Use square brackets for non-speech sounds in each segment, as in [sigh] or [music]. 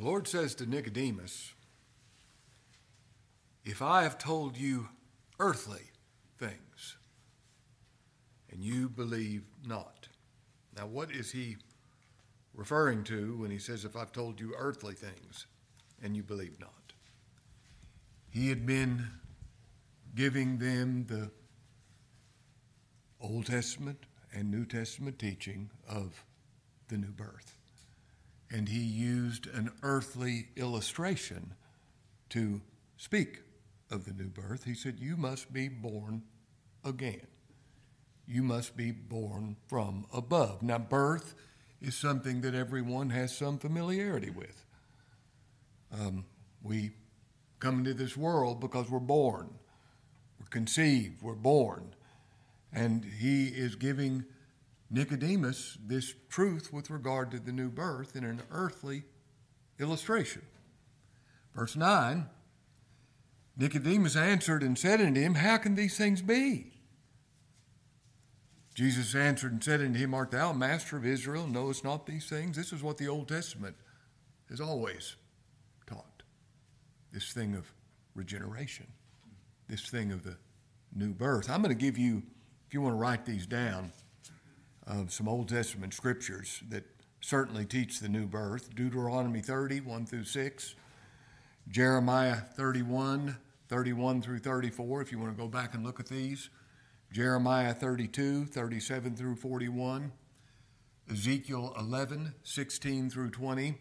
The Lord says to Nicodemus, If I have told you earthly things, and you believe not. Now, what is he referring to when he says, If I've told you earthly things, and you believe not? He had been giving them the Old Testament and New Testament teaching of the new birth and he used an earthly illustration to speak of the new birth. He said, You must be born again. You must be born from above. Now, birth is something that everyone has some familiarity with. Um, we come into this world because we're born, we're conceived, we're born. And he is giving Nicodemus this truth with regard to the new birth in an earthly illustration. Verse 9 Nicodemus answered and said unto him, How can these things be? Jesus answered and said unto him, Art thou master of Israel, knowest not these things? This is what the Old Testament has always taught this thing of regeneration, this thing of the new birth. I'm going to give you, if you want to write these down, of some Old Testament scriptures that certainly teach the new birth Deuteronomy 30, 1 through 6, Jeremiah 31, 31 through 34, if you want to go back and look at these, Jeremiah 32, 37 through 41, Ezekiel 11, 16 through 20,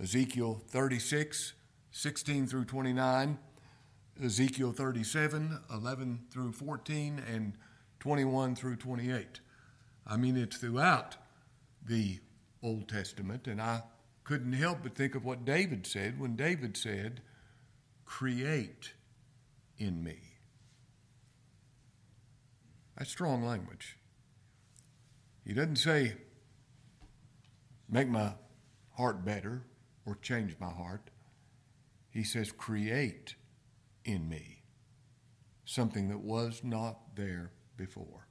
Ezekiel 36, 16 through 29, Ezekiel 37, 11 through 14, and 21 through 28. I mean, it's throughout the Old Testament, and I couldn't help but think of what David said when David said, Create in me. That's strong language. He doesn't say, Make my heart better or change my heart. He says, Create in me something that was not there before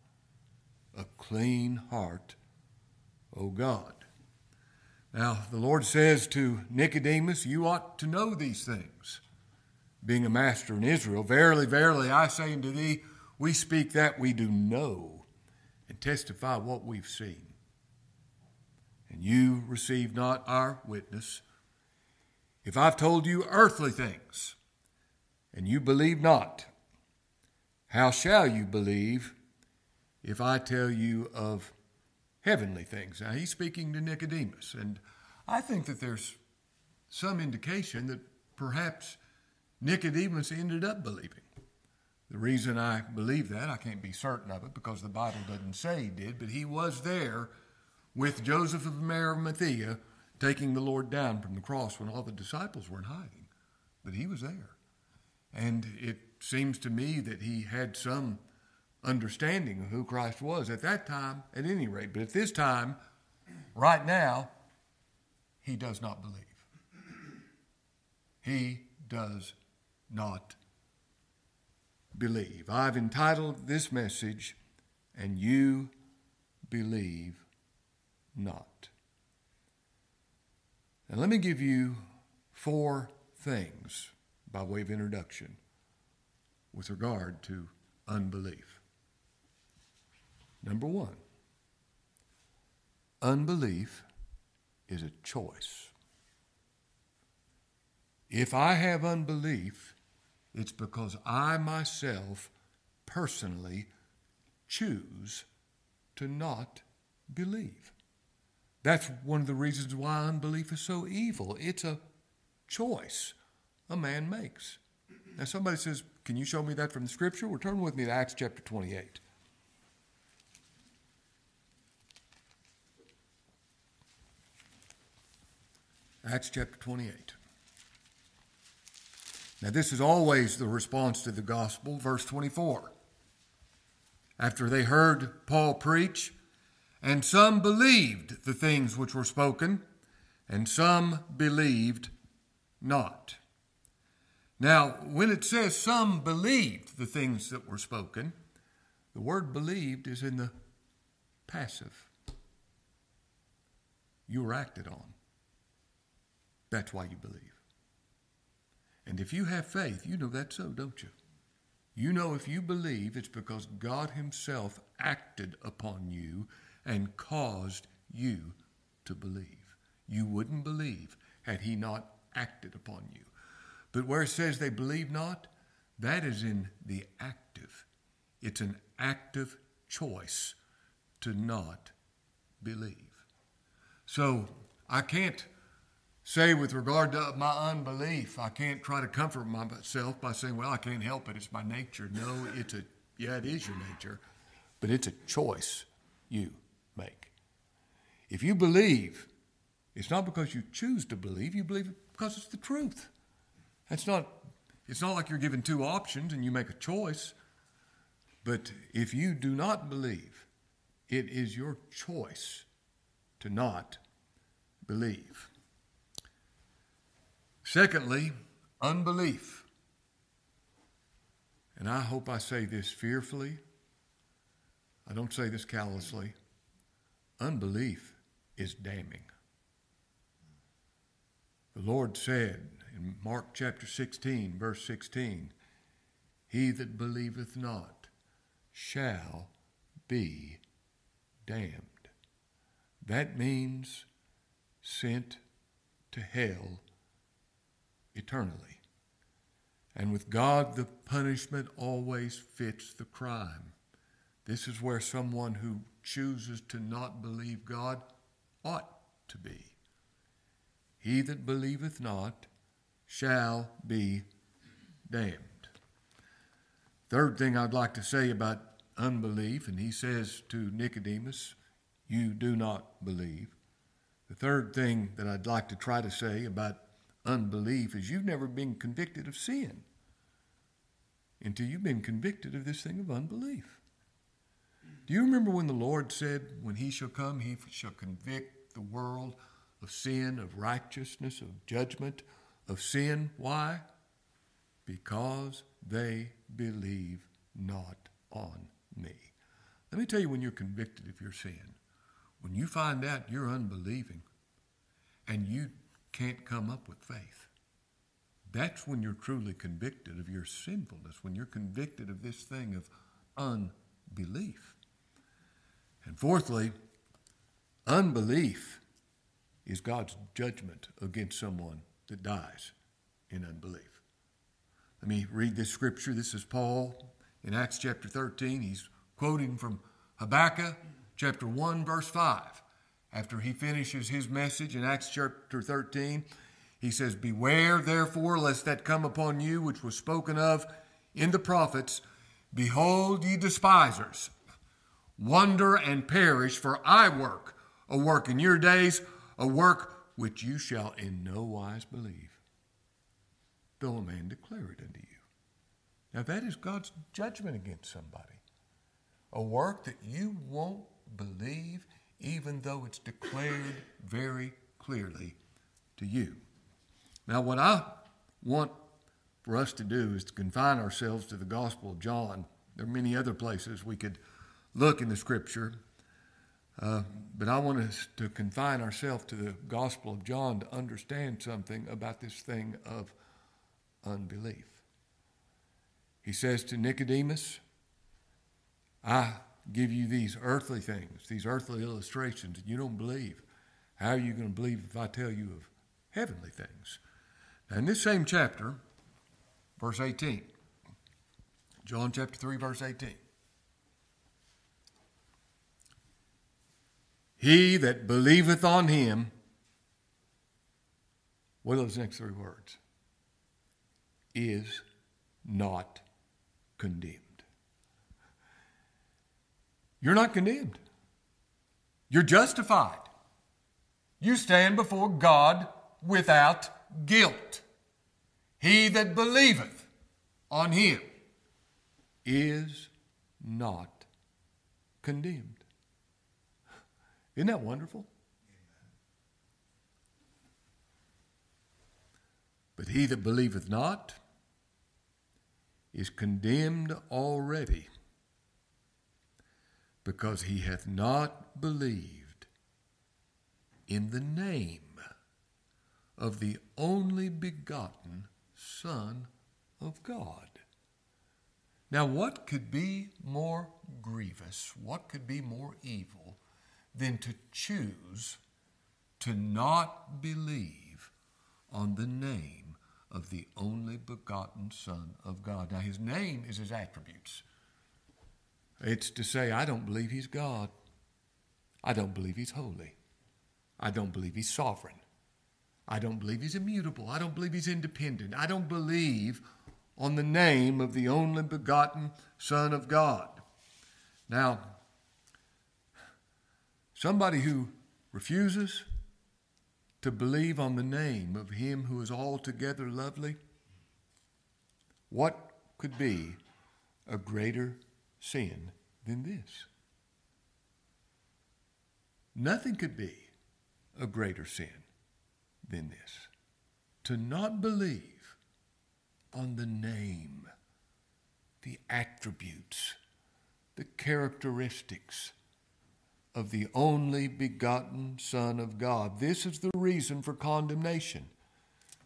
a clean heart, O God. Now, the Lord says to Nicodemus, You ought to know these things. Being a master in Israel, verily, verily, I say unto thee, we speak that we do know and testify what we've seen. And you receive not our witness. If I've told you earthly things, and you believe not, how shall you believe if I tell you of heavenly things. Now, he's speaking to Nicodemus, and I think that there's some indication that perhaps Nicodemus ended up believing. The reason I believe that, I can't be certain of it because the Bible doesn't say he did, but he was there with Joseph of Arimathea taking the Lord down from the cross when all the disciples were in hiding. But he was there. And it seems to me that he had some understanding of who Christ was at that time, at any rate. But at this time, right now, he does not believe. He does not believe. I've entitled this message, And You Believe Not. And let me give you four things by way of introduction with regard to unbelief. Number one, unbelief is a choice. If I have unbelief, it's because I myself personally choose to not believe. That's one of the reasons why unbelief is so evil. It's a choice a man makes. Now, somebody says, Can you show me that from the scripture? Well, turn with me to Acts chapter 28. Acts chapter 28. Now, this is always the response to the gospel, verse 24. After they heard Paul preach, and some believed the things which were spoken, and some believed not. Now, when it says some believed the things that were spoken, the word believed is in the passive. You were acted on that's why you believe. And if you have faith, you know that's so, don't you? You know if you believe, it's because God Himself acted upon you and caused you to believe. You wouldn't believe had He not acted upon you. But where it says they believe not, that is in the active. It's an active choice to not believe. So I can't say with regard to my unbelief, I can't try to comfort myself by saying, well, I can't help it. It's my nature. No, it's a, yeah, it is your nature, but it's a choice you make. If you believe, it's not because you choose to believe, you believe because it's the truth. That's not, it's not like you're given two options and you make a choice. But if you do not believe, it is your choice to not believe. Secondly, unbelief. And I hope I say this fearfully. I don't say this callously. Unbelief is damning. The Lord said in Mark chapter 16, verse 16, He that believeth not shall be damned. That means sent to hell eternally. And with God, the punishment always fits the crime. This is where someone who chooses to not believe God ought to be. He that believeth not shall be damned. Third thing I'd like to say about unbelief, and he says to Nicodemus, You do not believe. The third thing that I'd like to try to say about unbelief is you've never been convicted of sin until you've been convicted of this thing of unbelief. Do you remember when the Lord said, When he shall come, he shall convict the world of sin, of righteousness, of judgment, of sin? Why? Because they believe not on me. Let me tell you when you're convicted of your sin. When you find out you're unbelieving and you can't come up with faith. That's when you're truly convicted of your sinfulness, when you're convicted of this thing of unbelief. And fourthly, unbelief is God's judgment against someone that dies in unbelief. Let me read this scripture. This is Paul in Acts chapter 13. He's quoting from Habakkuk chapter 1, verse 5 after he finishes his message in Acts chapter 13, he says, Beware therefore lest that come upon you which was spoken of in the prophets. Behold, ye despisers, wonder and perish, for I work a work in your days, a work which you shall in no wise believe, though a man declare it unto you. Now that is God's judgment against somebody. A work that you won't believe even though it's declared very clearly to you. Now, what I want for us to do is to confine ourselves to the Gospel of John. There are many other places we could look in the Scripture, uh, but I want us to confine ourselves to the Gospel of John to understand something about this thing of unbelief. He says to Nicodemus, I give you these earthly things, these earthly illustrations, and you don't believe. How are you going to believe if I tell you of heavenly things? Now, in this same chapter, verse 18, John chapter 3, verse 18. He that believeth on him, what are those next three words? Is not condemned. You're not condemned. You're justified. You stand before God without guilt. He that believeth on him is not condemned. Isn't that wonderful? But he that believeth not is condemned already because he hath not believed in the name of the only begotten Son of God. Now, what could be more grievous, what could be more evil than to choose to not believe on the name of the only begotten Son of God? Now, his name is his attributes. It's to say, I don't believe he's God. I don't believe he's holy. I don't believe he's sovereign. I don't believe he's immutable. I don't believe he's independent. I don't believe on the name of the only begotten Son of God. Now, somebody who refuses to believe on the name of him who is altogether lovely, what could be a greater sin than this? Nothing could be a greater sin than this. To not believe on the name, the attributes, the characteristics of the only begotten Son of God. This is the reason for condemnation.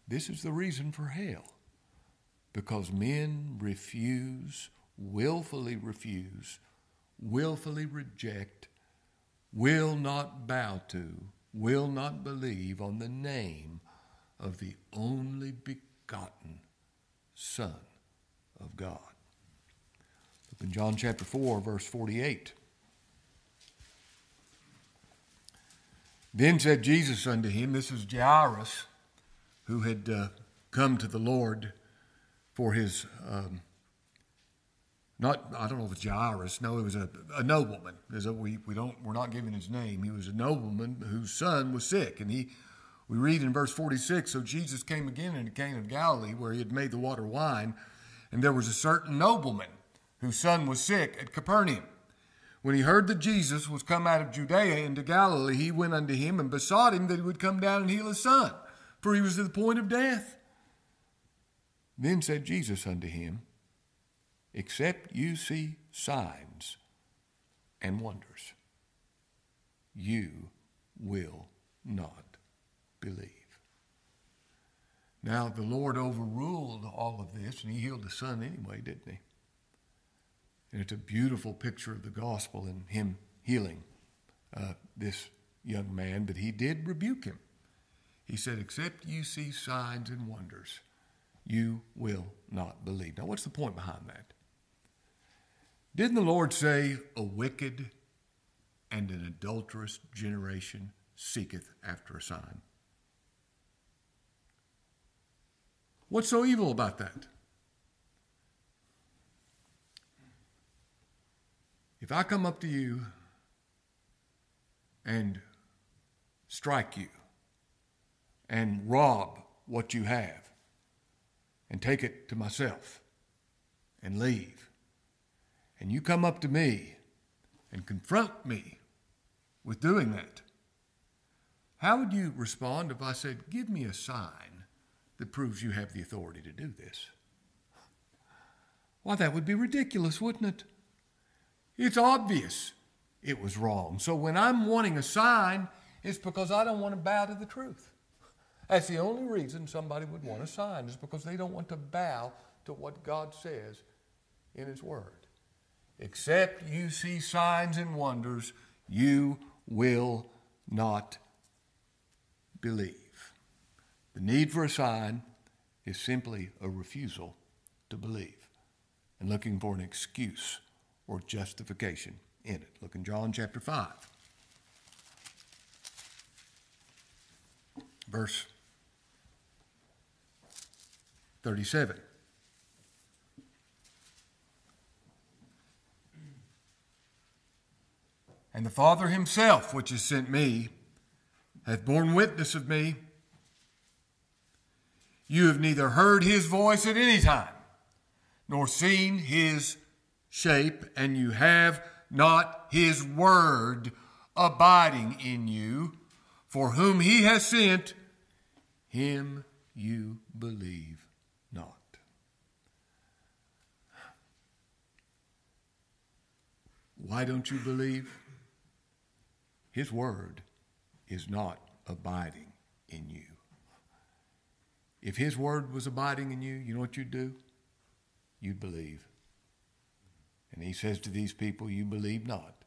This is the reason for hell. Because men refuse, willfully refuse, willfully reject, will not bow to, will not believe on the name of the only begotten Son of God. Look in John chapter 4, verse 48. Then said Jesus unto him, This is Jairus, who had uh, come to the Lord for his, um, not, I don't know if it's Jairus, no, it was a, a nobleman. A, we, we don't, we're not giving his name. He was a nobleman whose son was sick. And he, we read in verse 46 So Jesus came again into Cana of Galilee, where he had made the water wine, and there was a certain nobleman whose son was sick at Capernaum. When he heard that Jesus was come out of Judea into Galilee, he went unto him and besought him that he would come down and heal his son, for he was at the point of death. Then said Jesus unto him, Except you see signs and wonders, you will not believe. Now, the Lord overruled all of this, and he healed the son anyway, didn't he? And it's a beautiful picture of the gospel and him healing uh, this young man, but he did rebuke him. He said, Except you see signs and wonders, you will not believe. Now, what's the point behind that? Didn't the Lord say, A wicked and an adulterous generation seeketh after a sign? What's so evil about that? If I come up to you and strike you and rob what you have and take it to myself and leave, and you come up to me and confront me with doing that, how would you respond if I said, Give me a sign that proves you have the authority to do this? Why, that would be ridiculous, wouldn't it? It's obvious it was wrong. So when I'm wanting a sign, it's because I don't want to bow to the truth. That's the only reason somebody would want a sign, is because they don't want to bow to what God says in His Word. Except you see signs and wonders, you will not believe. The need for a sign is simply a refusal to believe and looking for an excuse or justification in it. Look in John chapter 5, verse 37. And the Father himself, which has sent me, hath borne witness of me. You have neither heard his voice at any time, nor seen his shape, and you have not his word abiding in you. For whom he has sent, him you believe not. Why don't you believe? His word is not abiding in you. if His word was abiding in you, you know what you'd do? You'd believe. And He says to these people, You believe not.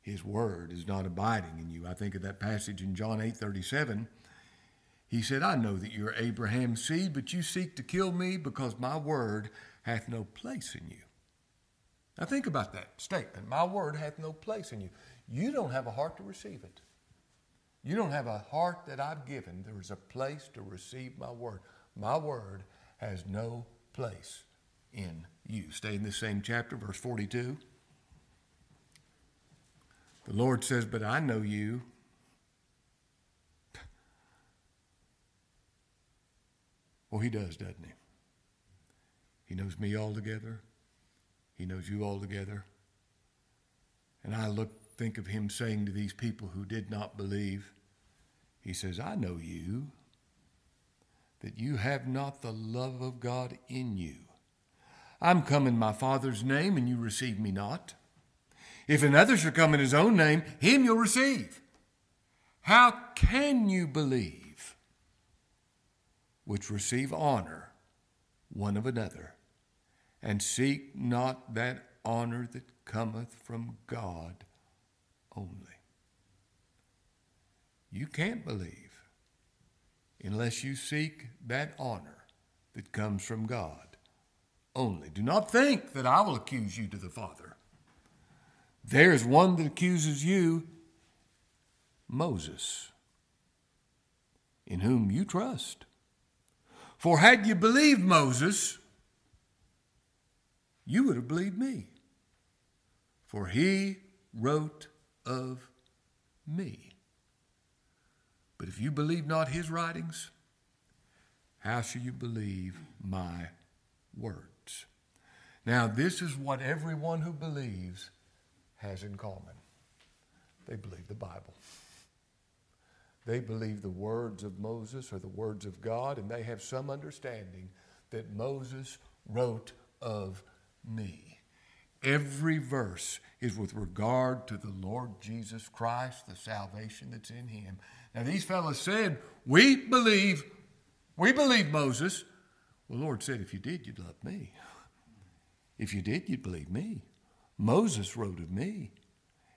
His word is not abiding in you. I think of that passage in John 8 37. He said, I know that you're Abraham's seed, but you seek to kill me because my word hath no place in you. Now think about that statement. My word hath no place in you. You don't have a heart to receive it. You don't have a heart that I've given. There is a place to receive my word. My word has no place in you. Stay in the same chapter, verse 42. The Lord says, But I know you. Well, He does, doesn't He? He knows me altogether. He knows you altogether. And I look, think of Him saying to these people who did not believe, He says, I know you, that you have not the love of God in you. I'm come in my Father's name, and you receive me not. If another shall come in his own name, him you'll receive. How can you believe which receive honor one of another, and seek not that honor that cometh from God only? You can't believe unless you seek that honor that comes from God only. Do not think that I will accuse you to the Father. There is one that accuses you, Moses, in whom you trust. For had you believed Moses, you would have believed me. For he wrote of me. But if you believe not his writings, how shall you believe my words? Now, this is what everyone who believes has in common they believe the Bible. They believe the words of Moses or the words of God, and they have some understanding that Moses wrote of me. Every verse is with regard to the Lord Jesus Christ, the salvation that's in him. Now, these fellows said, We believe, we believe Moses. Well, the Lord said, If you did, you'd love me. If you did, you'd believe me. Moses wrote of me.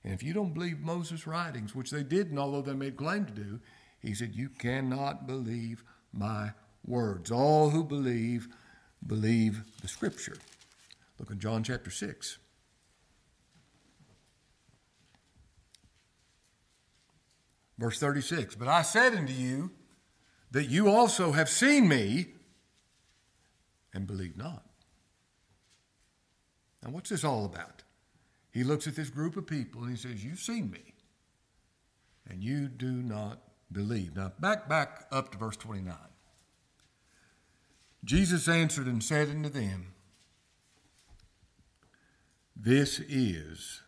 And if you don't believe Moses' writings, which they didn't, although they made claim to do, he said, You cannot believe my words. All who believe, believe the scripture. Look in John chapter 6. Verse 36 But I said unto you that you also have seen me and believe not. Now, what's this all about? He looks at this group of people and he says, You've seen me, and you do not believe. Now, back, back up to verse 29. Jesus answered and said unto them, This is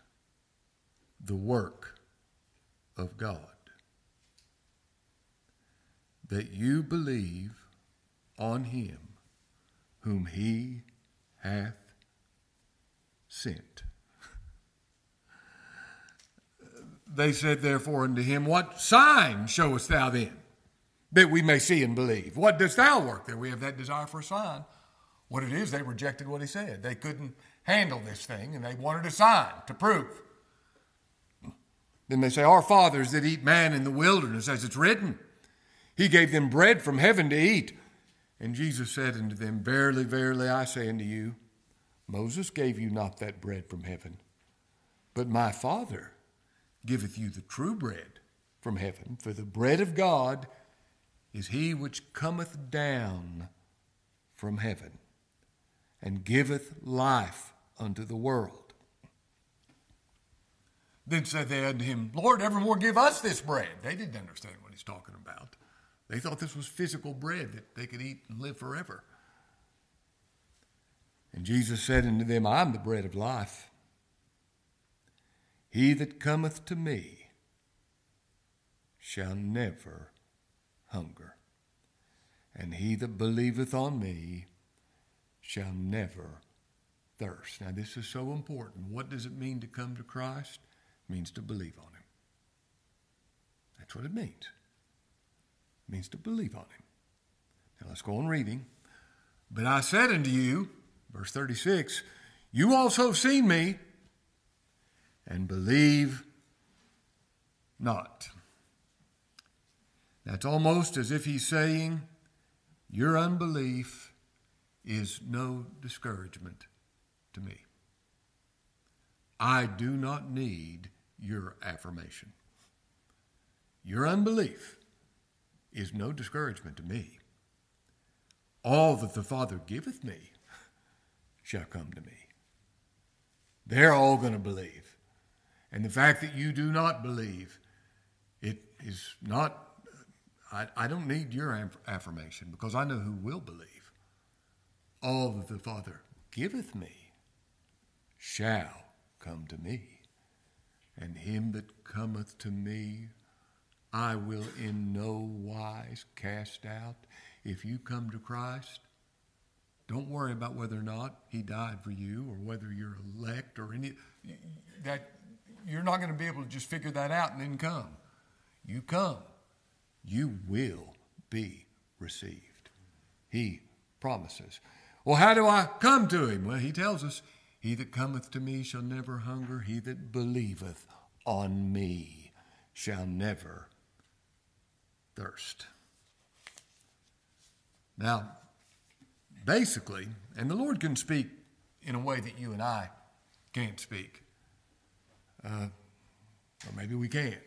the work of God, that you believe on him whom he hath sent. They said, therefore, unto him, What sign showest thou then, that we may see and believe? What dost thou work there? We have that desire for a sign. What it is, they rejected what he said. They couldn't handle this thing, and they wanted a sign to prove. Then they say, Our fathers did eat manna in the wilderness, as it's written. He gave them bread from heaven to eat. And Jesus said unto them, Verily, verily, I say unto you, Moses gave you not that bread from heaven, but my Father giveth you the true bread from heaven. For the bread of God is he which cometh down from heaven and giveth life unto the world. Then said they unto him, Lord, evermore give us this bread. They didn't understand what he's talking about. They thought this was physical bread that they could eat and live forever. And Jesus said unto them, I am the bread of life. He that cometh to me shall never hunger, and he that believeth on me shall never thirst. Now, this is so important. What does it mean to come to Christ? It means to believe on him. That's what it means. It means to believe on him. Now let's go on reading. But I said unto you, verse 36, you also have seen me and believe not. That's almost as if he's saying, Your unbelief is no discouragement to me. I do not need your affirmation. Your unbelief is no discouragement to me. All that the Father giveth me shall come to me. They're all going to believe. And the fact that you do not believe, it is not, I, I don't need your affirmation because I know who will believe. All that the Father giveth me shall come to me. And him that cometh to me, I will in no wise cast out. If you come to Christ, don't worry about whether or not he died for you or whether you're elect or any that you're not going to be able to just figure that out and then come. You come, you will be received. He promises. Well, how do I come to him? Well, he tells us, He that cometh to me shall never hunger, he that believeth on me shall never thirst. Now, basically, and the Lord can speak in a way that you and I can't speak. Uh, or maybe we can't.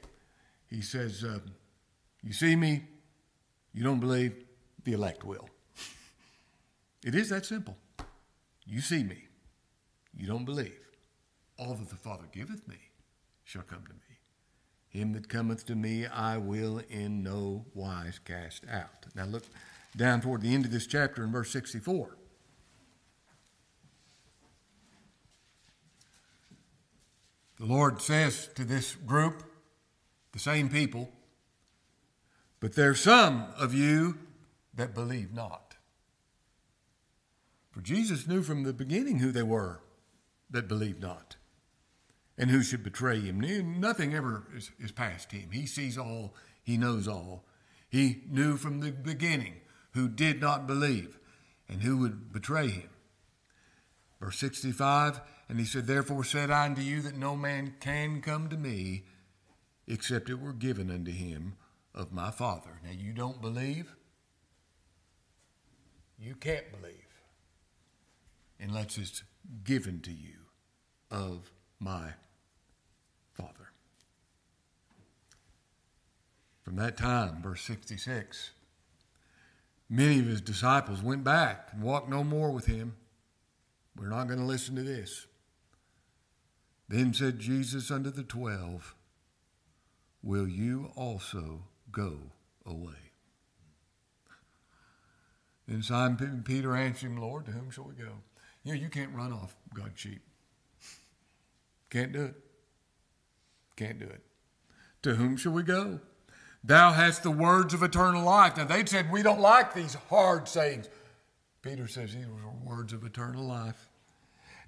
He says, uh, You see me, you don't believe, the elect will. [laughs] It is that simple. You see me, you don't believe. All that the Father giveth me shall come to me. Him that cometh to me, I will in no wise cast out. Now look down toward the end of this chapter in verse 64. The Lord says to this group, the same people, but there's some of you that believe not. For Jesus knew from the beginning who they were that believed not and who should betray him. Nothing ever is, is past him. He sees all, he knows all. He knew from the beginning who did not believe and who would betray him. Verse 65 And he said, Therefore said I unto you that no man can come to me except it were given unto him of my Father. Now you don't believe? You can't believe unless it's given to you of my Father. From that time, verse 66, many of his disciples went back and walked no more with him. We're not going to listen to this. Then said Jesus unto the twelve, Will you also go away? Then Simon Peter answered him, Lord, to whom shall we go? You know, you can't run off God's sheep. Can't do it. Can't do it. To whom shall we go? Thou hast the words of eternal life. Now, they'd said, We don't like these hard sayings. Peter says, These are words of eternal life.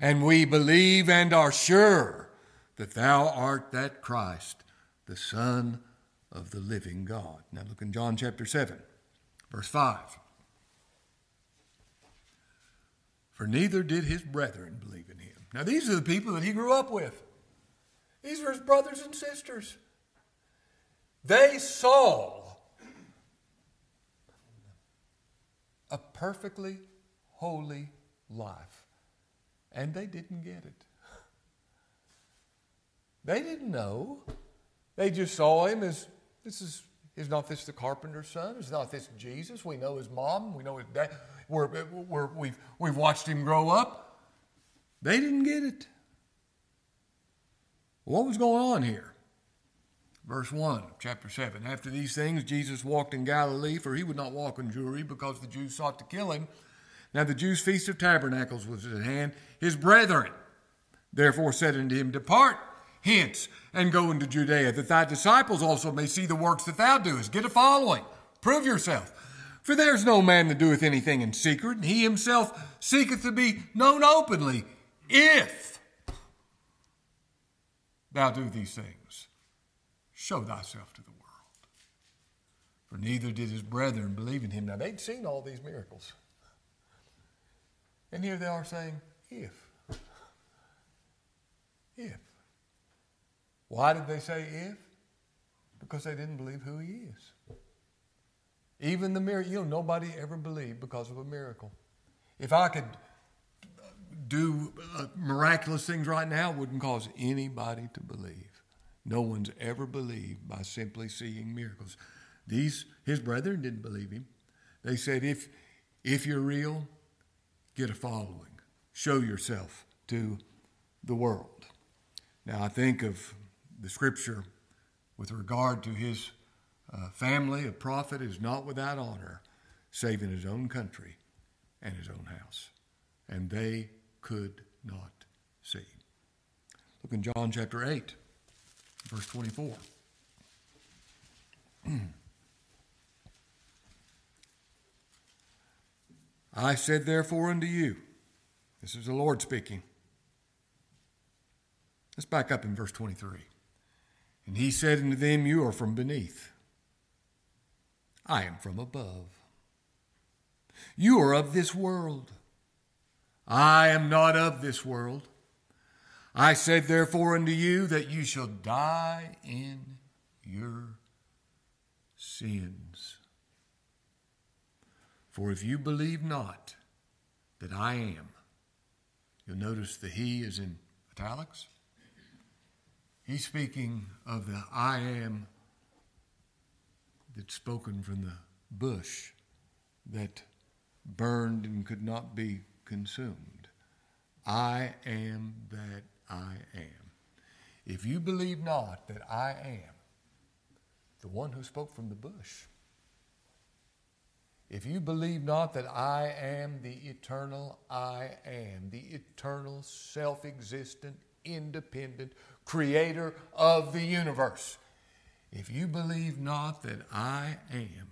And we believe and are sure that thou art that Christ, the Son of the living God. Now, look in John chapter 7, verse 5. For neither did his brethren believe in him. Now, these are the people that he grew up with. These are his brothers and sisters. They saw a perfectly holy life, and they didn't get it. They didn't know. They just saw him as this is is not this the carpenter's son? Is not this Jesus? We know his mom. We know his dad. We're, we're, we've, we've watched him grow up. They didn't get it. What was going on here? Verse 1, chapter 7. After these things, Jesus walked in Galilee, for he would not walk in Jewry, because the Jews sought to kill him. Now the Jews' feast of tabernacles was at hand. His brethren therefore said unto him, Depart hence and go into Judea, that thy disciples also may see the works that thou doest. Get a following. Prove yourself. For there's no man that doeth anything in secret, and he himself seeketh to be known openly, if thou do these things, show thyself to the world. for neither did his brethren believe in him. Now, they'd seen all these miracles. And here they are saying, if. If. Why did they say if? Because they didn't believe who he is. Even the miracle, you know, nobody ever believed because of a miracle. If I could do uh, miraculous things right now, wouldn't cause anybody to believe. No one's ever believed by simply seeing miracles. These his brethren didn't believe him. They said, if if you're real, get a following. Show yourself to the world. Now I think of the scripture with regard to his uh, family, a prophet is not without honor, save in his own country and his own house. And they could not see. Look in John chapter 8, verse 24. [clears throat] I said, therefore, unto you, this is the Lord speaking. Let's back up in verse 23. And he said unto them, You are from beneath. I am from above. You are of this world. I am not of this world. I said therefore unto you that you shall die in your sins. For if you believe not that I am, you'll notice the he is in italics. He's speaking of the I am that's spoken from the bush that burned and could not be consumed. I am that I am. If you believe not that I am the one who spoke from the bush, if you believe not that I am the eternal I am, the eternal, self existent, independent creator of the universe, if you believe not that I am,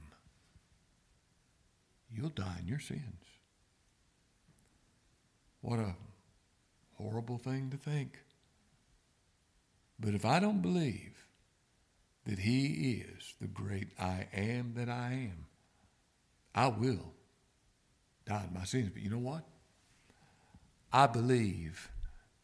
you'll die in your sins. What a horrible thing to think. But if I don't believe that He is the great I am that I am, I will die in my sins. But you know what? I believe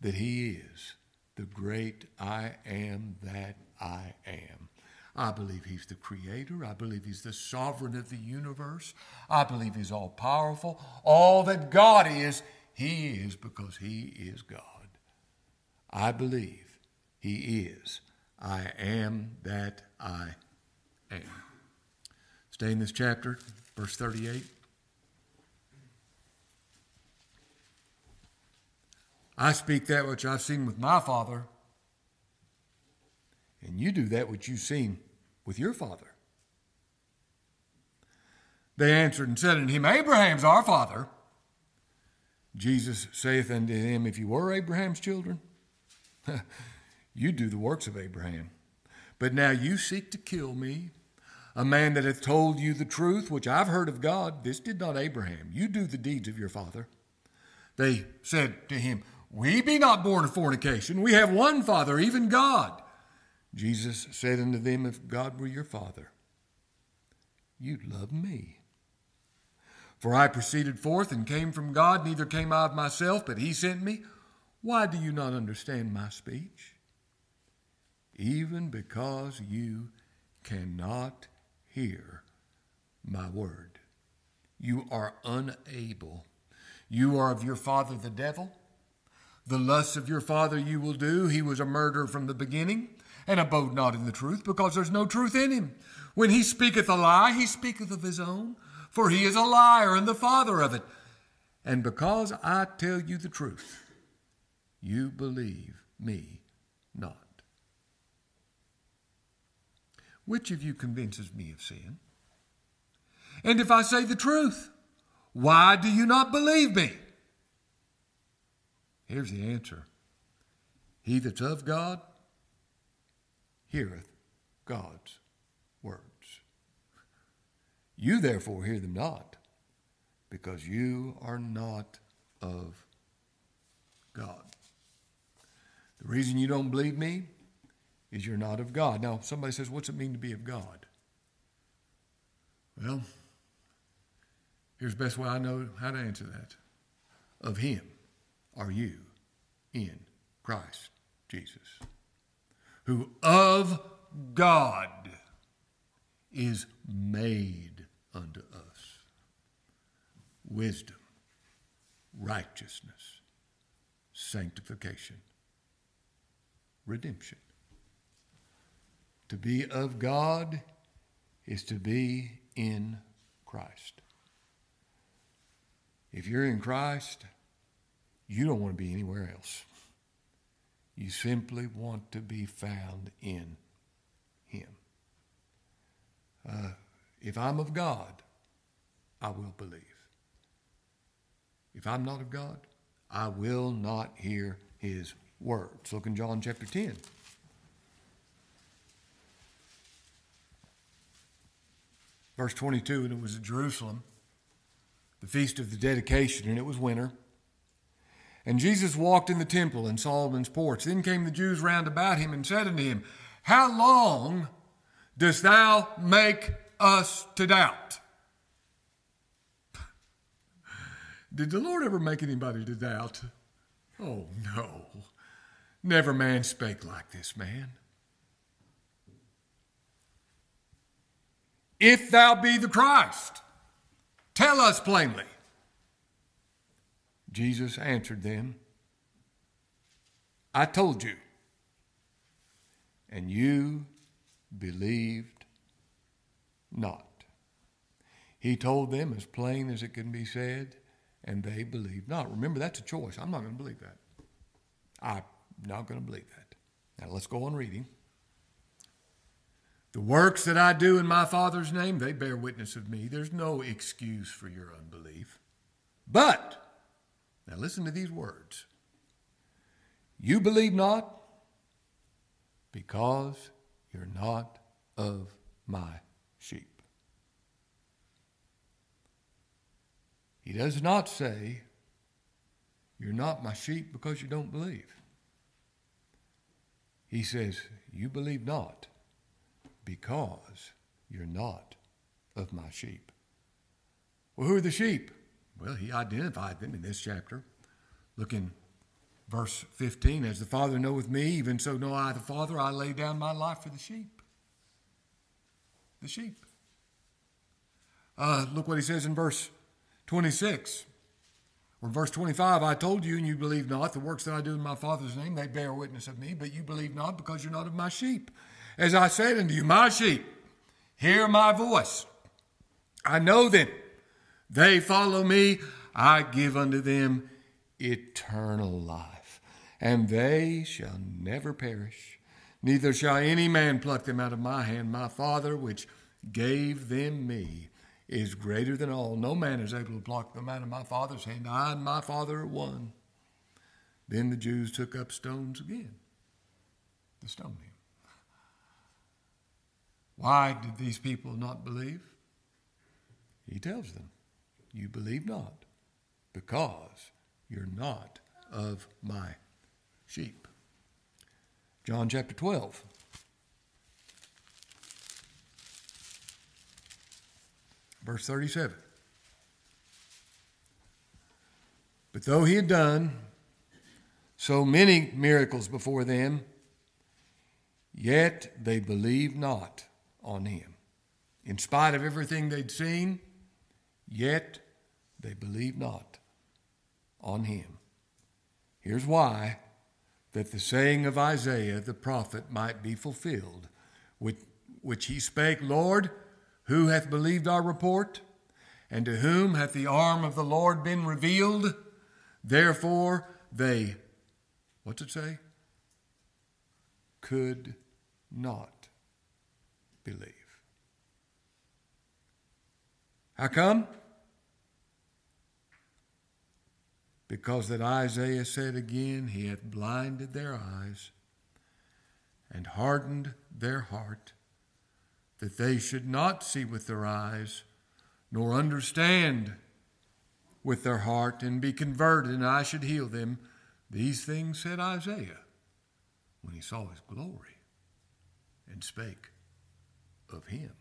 that He is the great I am that I am. I believe He's the Creator. I believe He's the sovereign of the universe. I believe He's all powerful. All that God is, He is because He is God. I believe He is. I am that I am. Stay in this chapter, verse 38. I speak that which I've seen with my Father, and you do that which you've seen with your father. They answered and said unto him, Abraham's our father. Jesus saith unto him, If you were Abraham's children, [laughs] you do the works of Abraham. But now you seek to kill me, a man that hath told you the truth, which I've heard of God. This did not Abraham. You do the deeds of your father. They said to him, We be not born of fornication. We have one Father, even God. Jesus said unto them, If God were your Father, you'd love me. For I proceeded forth and came from God, neither came I of myself, but He sent me. Why do you not understand my speech? Even because you cannot hear my word. You are unable. You are of your father the devil. The lusts of your father you will do. He was a murderer from the beginning and abode not in the truth, because there's no truth in him. When he speaketh a lie, he speaketh of his own, for he is a liar and the father of it. And because I tell you the truth, you believe me not. Which of you convinces me of sin? And if I say the truth, why do you not believe me? Here's the answer He that's of God heareth God's. You therefore hear them not, because you are not of God. The reason you don't believe me is you're not of God. Now, somebody says, What's it mean to be of God? Well, here's the best way I know how to answer that. Of him are you in Christ Jesus, who of God is made unto us wisdom, righteousness, sanctification, redemption. To be of God is to be in Christ. If you're in Christ, you don't want to be anywhere else. You simply want to be found in Him. Uh, if I'm of God, I will believe. If I'm not of God, I will not hear His words. Look in John chapter 10. Verse 22 And it was at Jerusalem, the feast of the dedication, and it was winter. And Jesus walked in the temple in Solomon's porch. Then came the Jews round about him and said unto him, How long dost thou make us to doubt? [laughs] Did the Lord ever make anybody to doubt? Oh, no. Never man spake like this man. If thou be the Christ, tell us plainly. Jesus answered them, I told you, and you believed not. He told them as plain as it can be said, and they believed not. Remember, that's a choice. I'm not going to believe that. I'm not going to believe that. Now let's go on reading. The works that I do in my Father's name, they bear witness of me. There's no excuse for your unbelief. But, now listen to these words. You believe not because you're not of my sheep. He does not say, You're not my sheep because you don't believe. He says, You believe not because you're not of my sheep. Well, who are the sheep? Well, he identified them in this chapter. Look in verse 15 As the Father knoweth me, even so know I the Father, I lay down my life for the sheep. The sheep. Uh, look what he says in verse 26. Or verse 25, I told you, and you believe not. The works that I do in my Father's name, they bear witness of me, but you believe not because you're not of my sheep. As I said unto you, my sheep hear my voice. I know them. They follow me. I give unto them eternal life, and they shall never perish. Neither shall any man pluck them out of my hand. My Father, which gave them me, is greater than all. No man is able to pluck them out of my Father's hand. I and my Father are one. Then the Jews took up stones again to stone him. Why did these people not believe? He tells them, You believe not, because you're not of my sheep. John chapter 12. Verse 37. But though he had done so many miracles before them, yet they believed not on him. In spite of everything they'd seen, yet they believed not on him. Here's why that the saying of Isaiah the prophet might be fulfilled, which, which he spake, Lord, who hath believed our report? And to whom hath the arm of the Lord been revealed? Therefore they, what's it say? Could not believe. How come? Because that Isaiah said again, He hath blinded their eyes and hardened their heart, that they should not see with their eyes, nor understand with their heart, and be converted, and I should heal them. These things said Isaiah when he saw his glory and spake of him.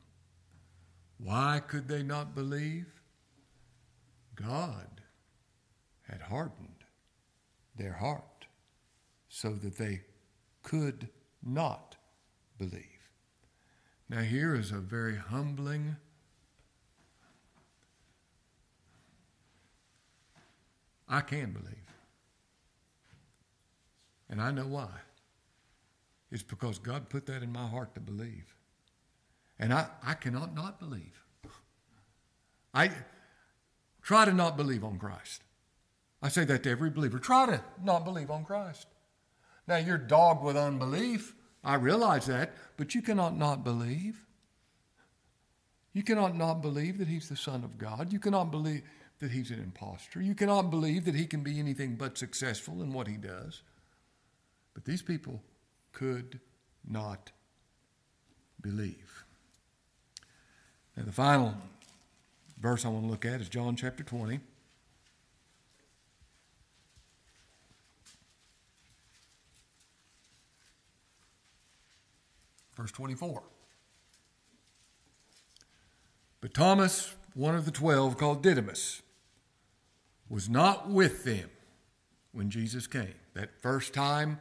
Why could they not believe? God had hardened their heart so that they could not believe. Now, here is a very humbling I can believe. And I know why. It's because God put that in my heart to believe. And I, I cannot not believe. I try to not believe on Christ. I say that to every believer. Try to not believe on Christ. Now, you're dogged with unbelief. I realize that, but you cannot not believe. You cannot not believe that He's the Son of God. You cannot believe that He's an impostor. You cannot believe that He can be anything but successful in what He does. But these people could not believe. Now, the final verse I want to look at is John chapter 20. Verse 24. But Thomas, one of the twelve, called Didymus, was not with them when Jesus came. That first time,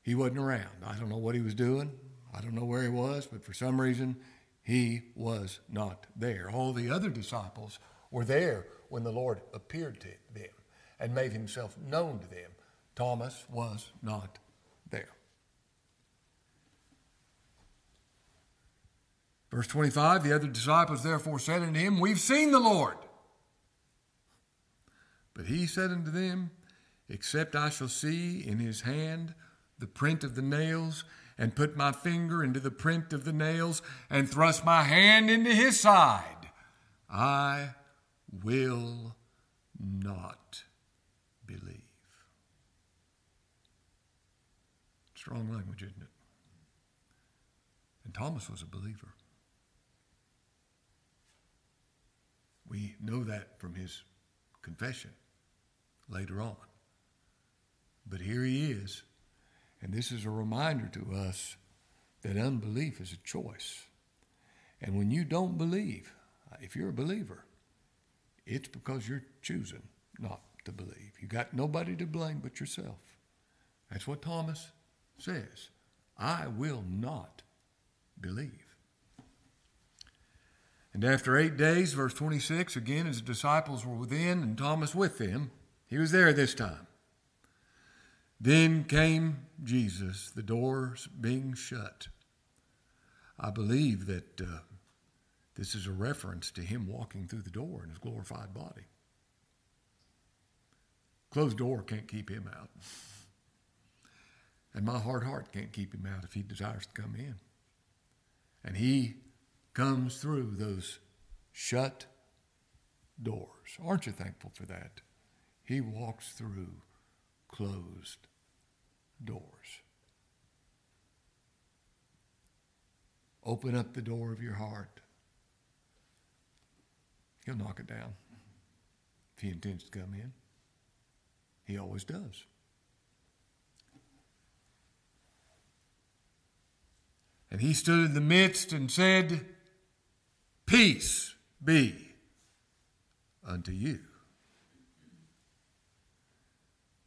he wasn't around. I don't know what he was doing. I don't know where he was, but for some reason, he was not there. All the other disciples were there when the Lord appeared to them and made himself known to them. Thomas was not there. Verse 25 The other disciples therefore said unto him, We've seen the Lord. But he said unto them, Except I shall see in his hand the print of the nails, and put my finger into the print of the nails, and thrust my hand into his side, I will not believe. Strong language, isn't it? And Thomas was a believer. We know that from his confession later on. But here he is. And this is a reminder to us that unbelief is a choice. And when you don't believe, if you're a believer, it's because you're choosing not to believe. You got nobody to blame but yourself. That's what Thomas says. I will not believe. And after eight days, verse 26, again, his disciples were within and Thomas with them. He was there this time. Then came Jesus, the doors being shut. I believe that uh, this is a reference to him walking through the door in his glorified body. Closed door can't keep him out. And my hard heart can't keep him out if he desires to come in. And he comes through those shut doors. Aren't you thankful for that? He walks through closed doors. Open up the door of your heart. He'll knock it down if he intends to come in. He always does. And he stood in the midst and said, Peace be unto you.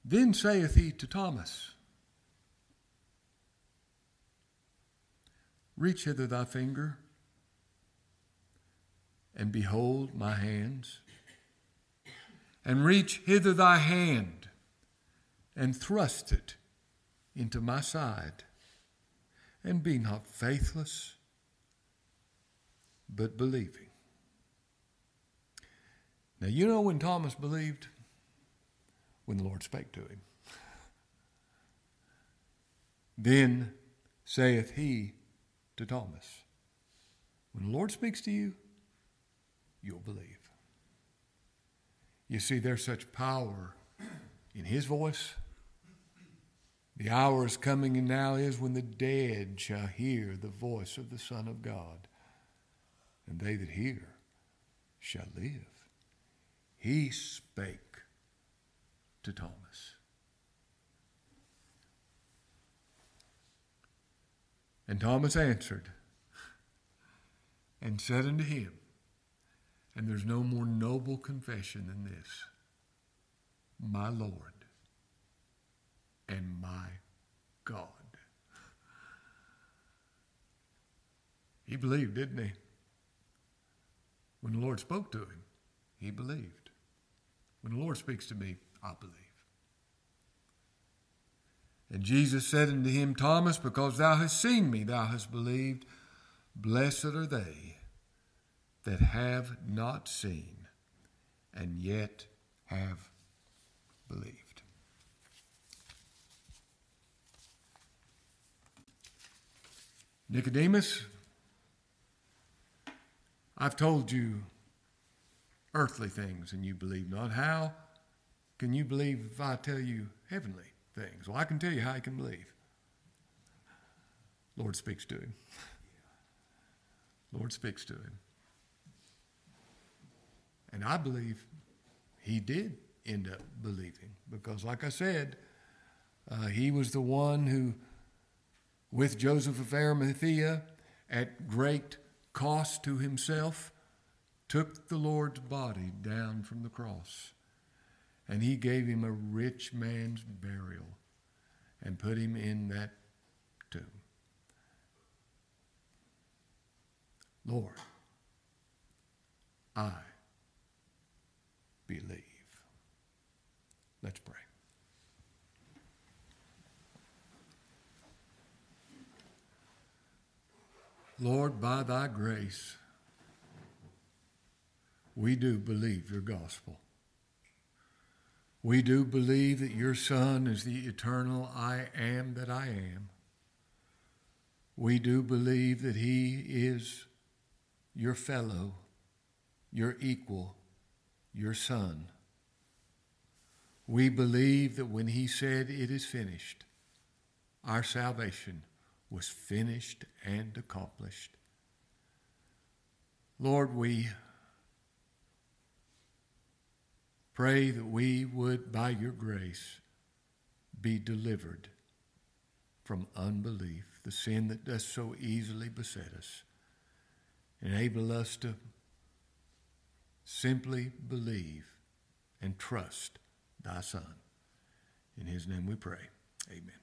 Then saith he to Thomas, Reach hither thy finger, and behold my hands, and reach hither thy hand, and thrust it into my side, and be not faithless but believing. Now, you know when Thomas believed? When the Lord spake to him. Then saith he to Thomas, When the Lord speaks to you, you'll believe. You see, there's such power in his voice. The hour is coming and now is when the dead shall hear the voice of the Son of God and they that hear shall live. He spake to Thomas. And Thomas answered and said unto him, And there's no more noble confession than this My Lord and my God. He believed, didn't he? When the Lord spoke to him, he believed. When the Lord speaks to me, I believe. And Jesus said unto him, Thomas, because thou hast seen me, thou hast believed. Blessed are they that have not seen and yet have believed. Nicodemus, I've told you earthly things and you believe not. How can you believe if I tell you heavenly things? Well, I can tell you how you can believe. Lord speaks to him. Lord speaks to him. And I believe he did end up believing because, like I said, uh, he was the one who, with Joseph of Arimathea, at great cost to himself, took the Lord's body down from the cross. And he gave him a rich man's burial and put him in that tomb. Lord, I believe. Let's pray. Lord, by thy grace, we do believe your gospel. We do believe that your Son is the eternal I am that I am. We do believe that he is your fellow, your equal, your Son. We believe that when he said, It is finished, our salvation was finished and accomplished. Lord, we pray that we would, by your grace, be delivered from unbelief, the sin that does so easily beset us. Enable us to simply believe and trust thy Son. In his name we pray. Amen.